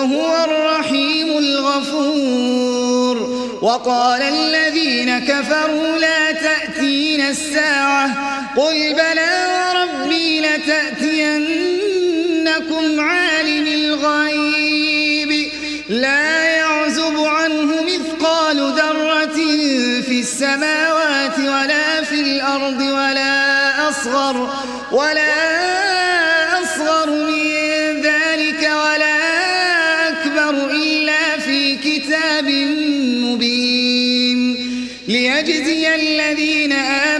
وهو الرحيم الغفور. وقال الذين كفروا لا تأتين الساعة. قل بلى وربي لتأتينكم عالم الغيب. لا يعزب عنه مثقال ذرة في السماوات ولا في الأرض ولا أصغر ولا أصغر ليجزي الذين آمنوا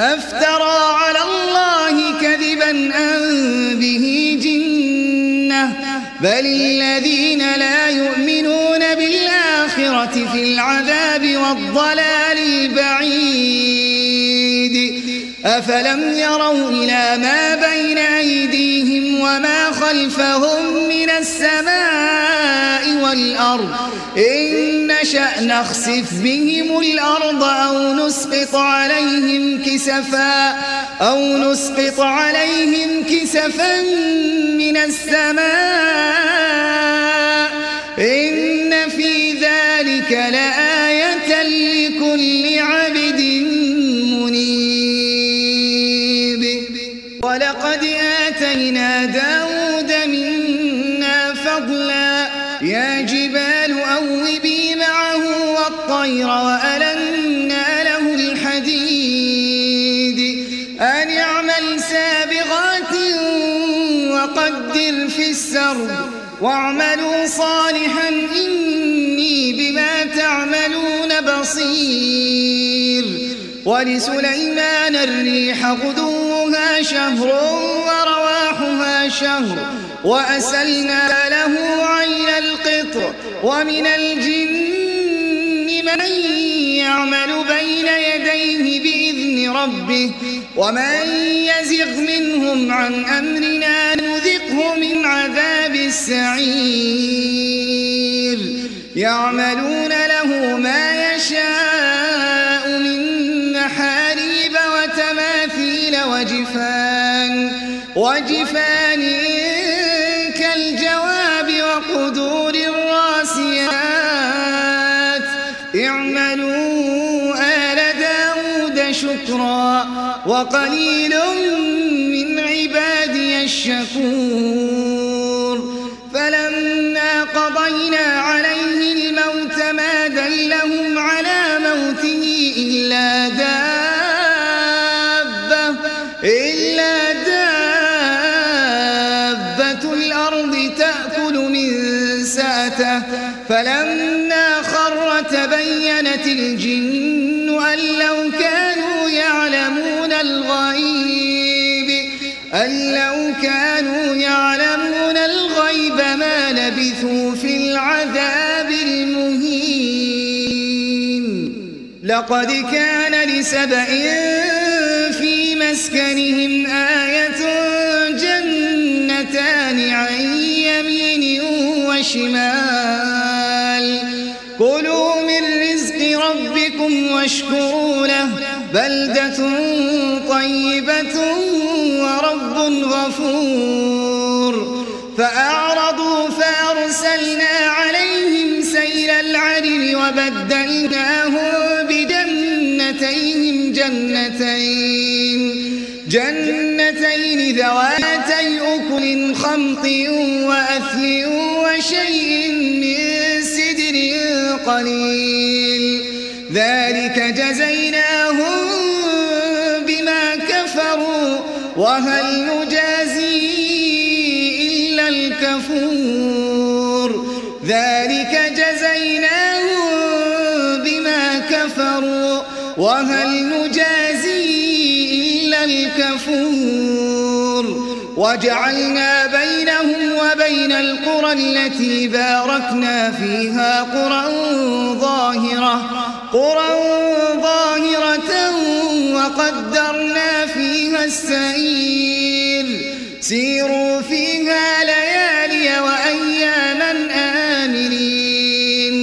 أفترى على الله كذبا أم به جنة؟ بل الذين لا يؤمنون بالآخرة في العذاب والضلال البعيد. أفلم يروا إلى ما بين أيديهم وما خلفهم من السماء؟ والأرض. إن نشأ نخسف بهم الأرض أو نسقط عليهم كسفا أو نسقط عليهم كسفا من السماء واعملوا صالحا إني بما تعملون بصير. ولسليمان الريح غدوها شهر ورواحها شهر وأسلنا له عين القطر ومن الجن من يعمل بين يديه بإذن ربه ومن يزغ منهم عن أمرنا نذقه من عذاب السعير يعملون له ما يشاء من محاريب وتماثيل وجفان وجفان فلما خر تبينت الجن أن لو كانوا يعلمون الغيب أن لو كانوا يعلمون الغيب ما لبثوا في العذاب المهين. لقد كان لسبأ في مسكنهم آية جنتان عن وشمال. واشكروا له بلدة طيبة ورب غفور. فأعرضوا فأرسلنا عليهم سيل العرم وبدلناهم بجنتيهم جنتين. جنتين ذواتي أكل خمط وأثل وشيء من سدر قليل. ذلك جزيناهم بما كفروا وهل نجازي إلا الكفور؟ ذلك جزيناهم بما كفروا وهل نجازي إلا الكفور؟ وجعلنا بينهم وبين القرى التي باركنا فيها قرى ظاهرة قرى ظاهرة وقدرنا فيها السير سيروا فيها ليالي وأياما آمنين.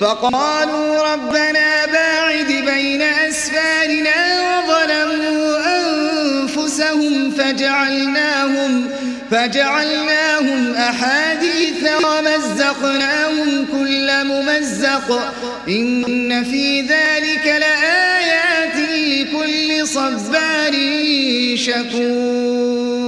فقالوا ربنا باعد بين أسفارنا وظلموا أنفسهم فجعلناهم فجعلناهم أحاديث ومزقناهم كل ممزق. إن في ذلك لآيات لكل صبار شكور.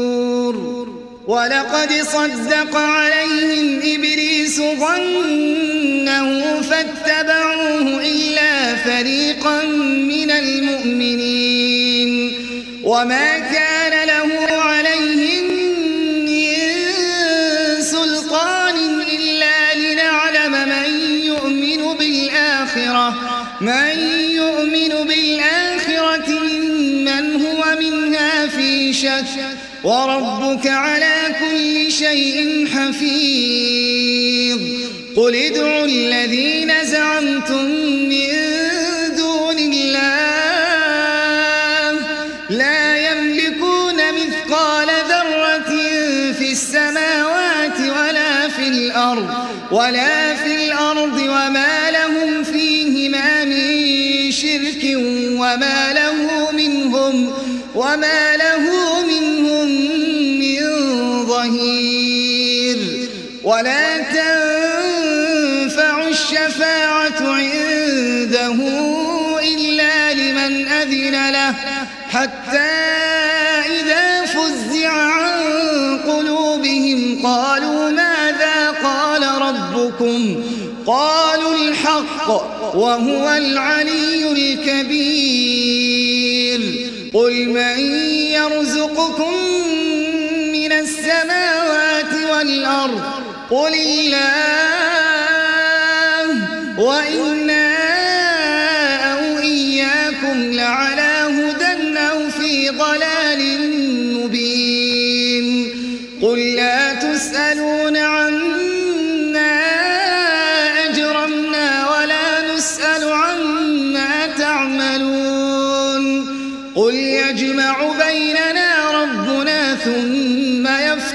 ولقد صدق عليهم إبليس ظنه فاتبعوه إلا فريقا من المؤمنين. وما كان بالآخرة من يؤمن بالآخرة ممن هو منها في شك وربك على كل شيء حفيظ. قل ادعوا الذين زعمتم من دون الله لا يملكون مثقال ذرة في السماوات ولا في الأرض ولا وما له منهم من ظهير ولا تنفع الشفاعة عنده إلا لمن أذن له حتى إذا فزع عن قلوبهم قالوا ماذا قال ربكم قالوا الحق وهو العلي الكبير قل من يرزقكم من السماوات والأرض؟ قل الله وإنا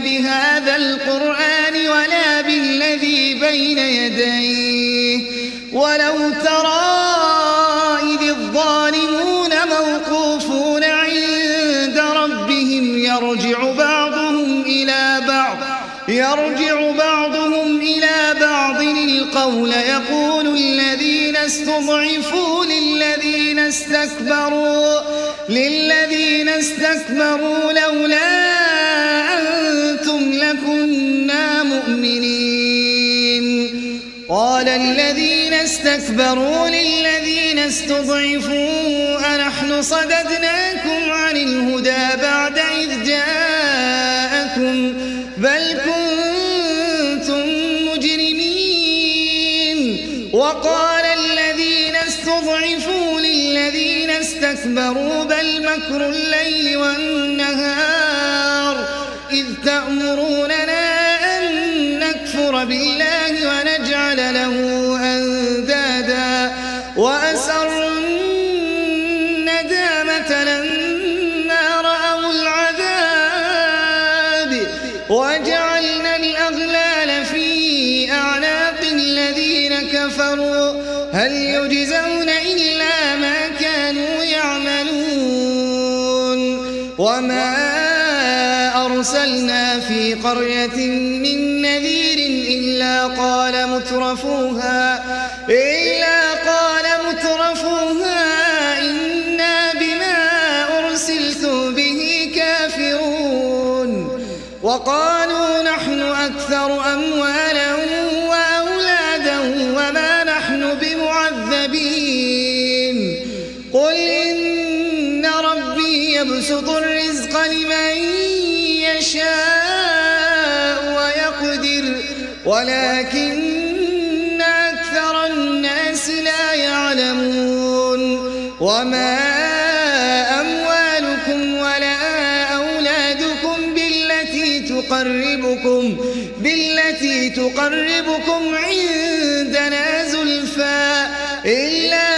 بهذا القرآن ولا بالذي بين يديه. ولو ترى إذ الظالمون موقوفون عند ربهم يرجع بعضهم إلى بعض يرجع بعضهم إلى بعض القول يقول الذين استضعفوا للذين استكبروا للذين استكبروا قال الذين استكبروا للذين استضعفوا أنحن صددناكم عن الهدى بعد إذ جاءكم بل كنتم مجرمين. وقال الذين استضعفوا للذين استكبروا بل مكر الليل والنهار إذ تأمروننا أن نكفر بالله قرية من نذير إلا قال مترفوها إلا قال مترفوها إنا بما أرسلتم به كافرون. وقالوا نحن أكثر أموالا وأولادا وما نحن بمعذبين. قل إن ربي يبسط الرزق لمن يشاء. ولكن أكثر الناس لا يعلمون وما أموالكم ولا أولادكم بالتي تقربكم بالتي تقربكم عندنا زلفى إلا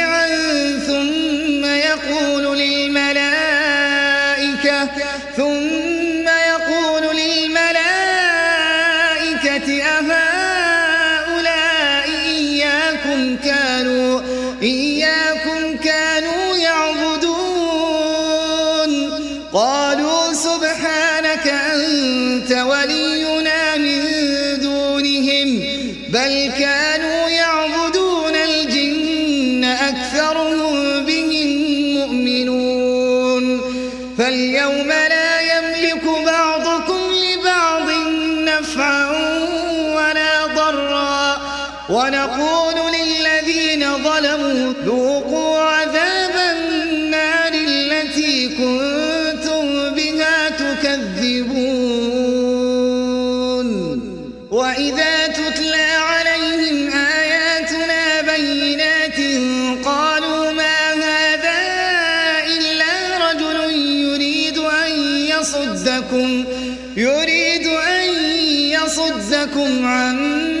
ثم ونقول للذين ظلموا ذوقوا عذاب النار التي كنتم بها تكذبون. وإذا تتلى عليهم آياتنا بينات قالوا ما هذا إلا رجل يريد أن يصدكم يريد أن يصدكم عما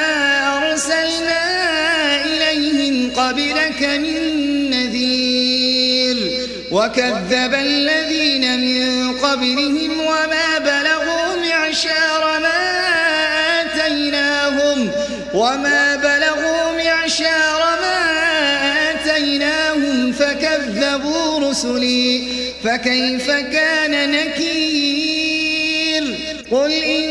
قبلك من نذير وكذب الذين من قبلهم وما بلغوا معشار ما آتيناهم وما بلغوا معشار ما آتيناهم فكذبوا رسلي فكيف كان نكير قل إنما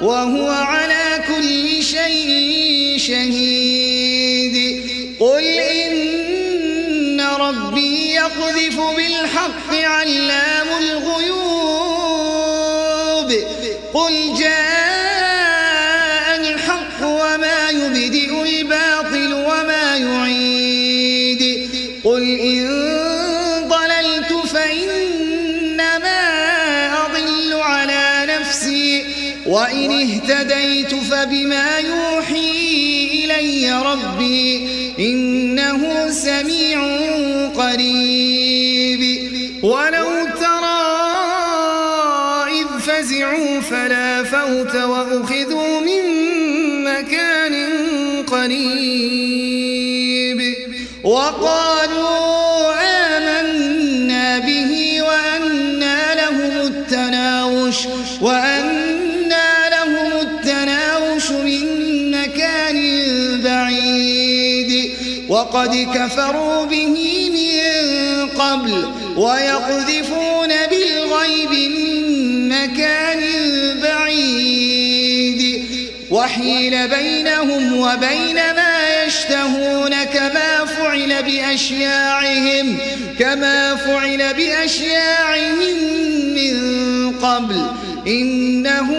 وهو على كل شيء شهيد. قل إن ربي يقذف بالحق علام الغيوب. فبما يوحي إلي ربي إنه سميع قريب. وقد كفروا به من قبل ويقذفون بالغيب من مكان بعيد وحيل بينهم وبين ما يشتهون كما فعل بأشياعهم كما فعل بأشياعهم من قبل. شك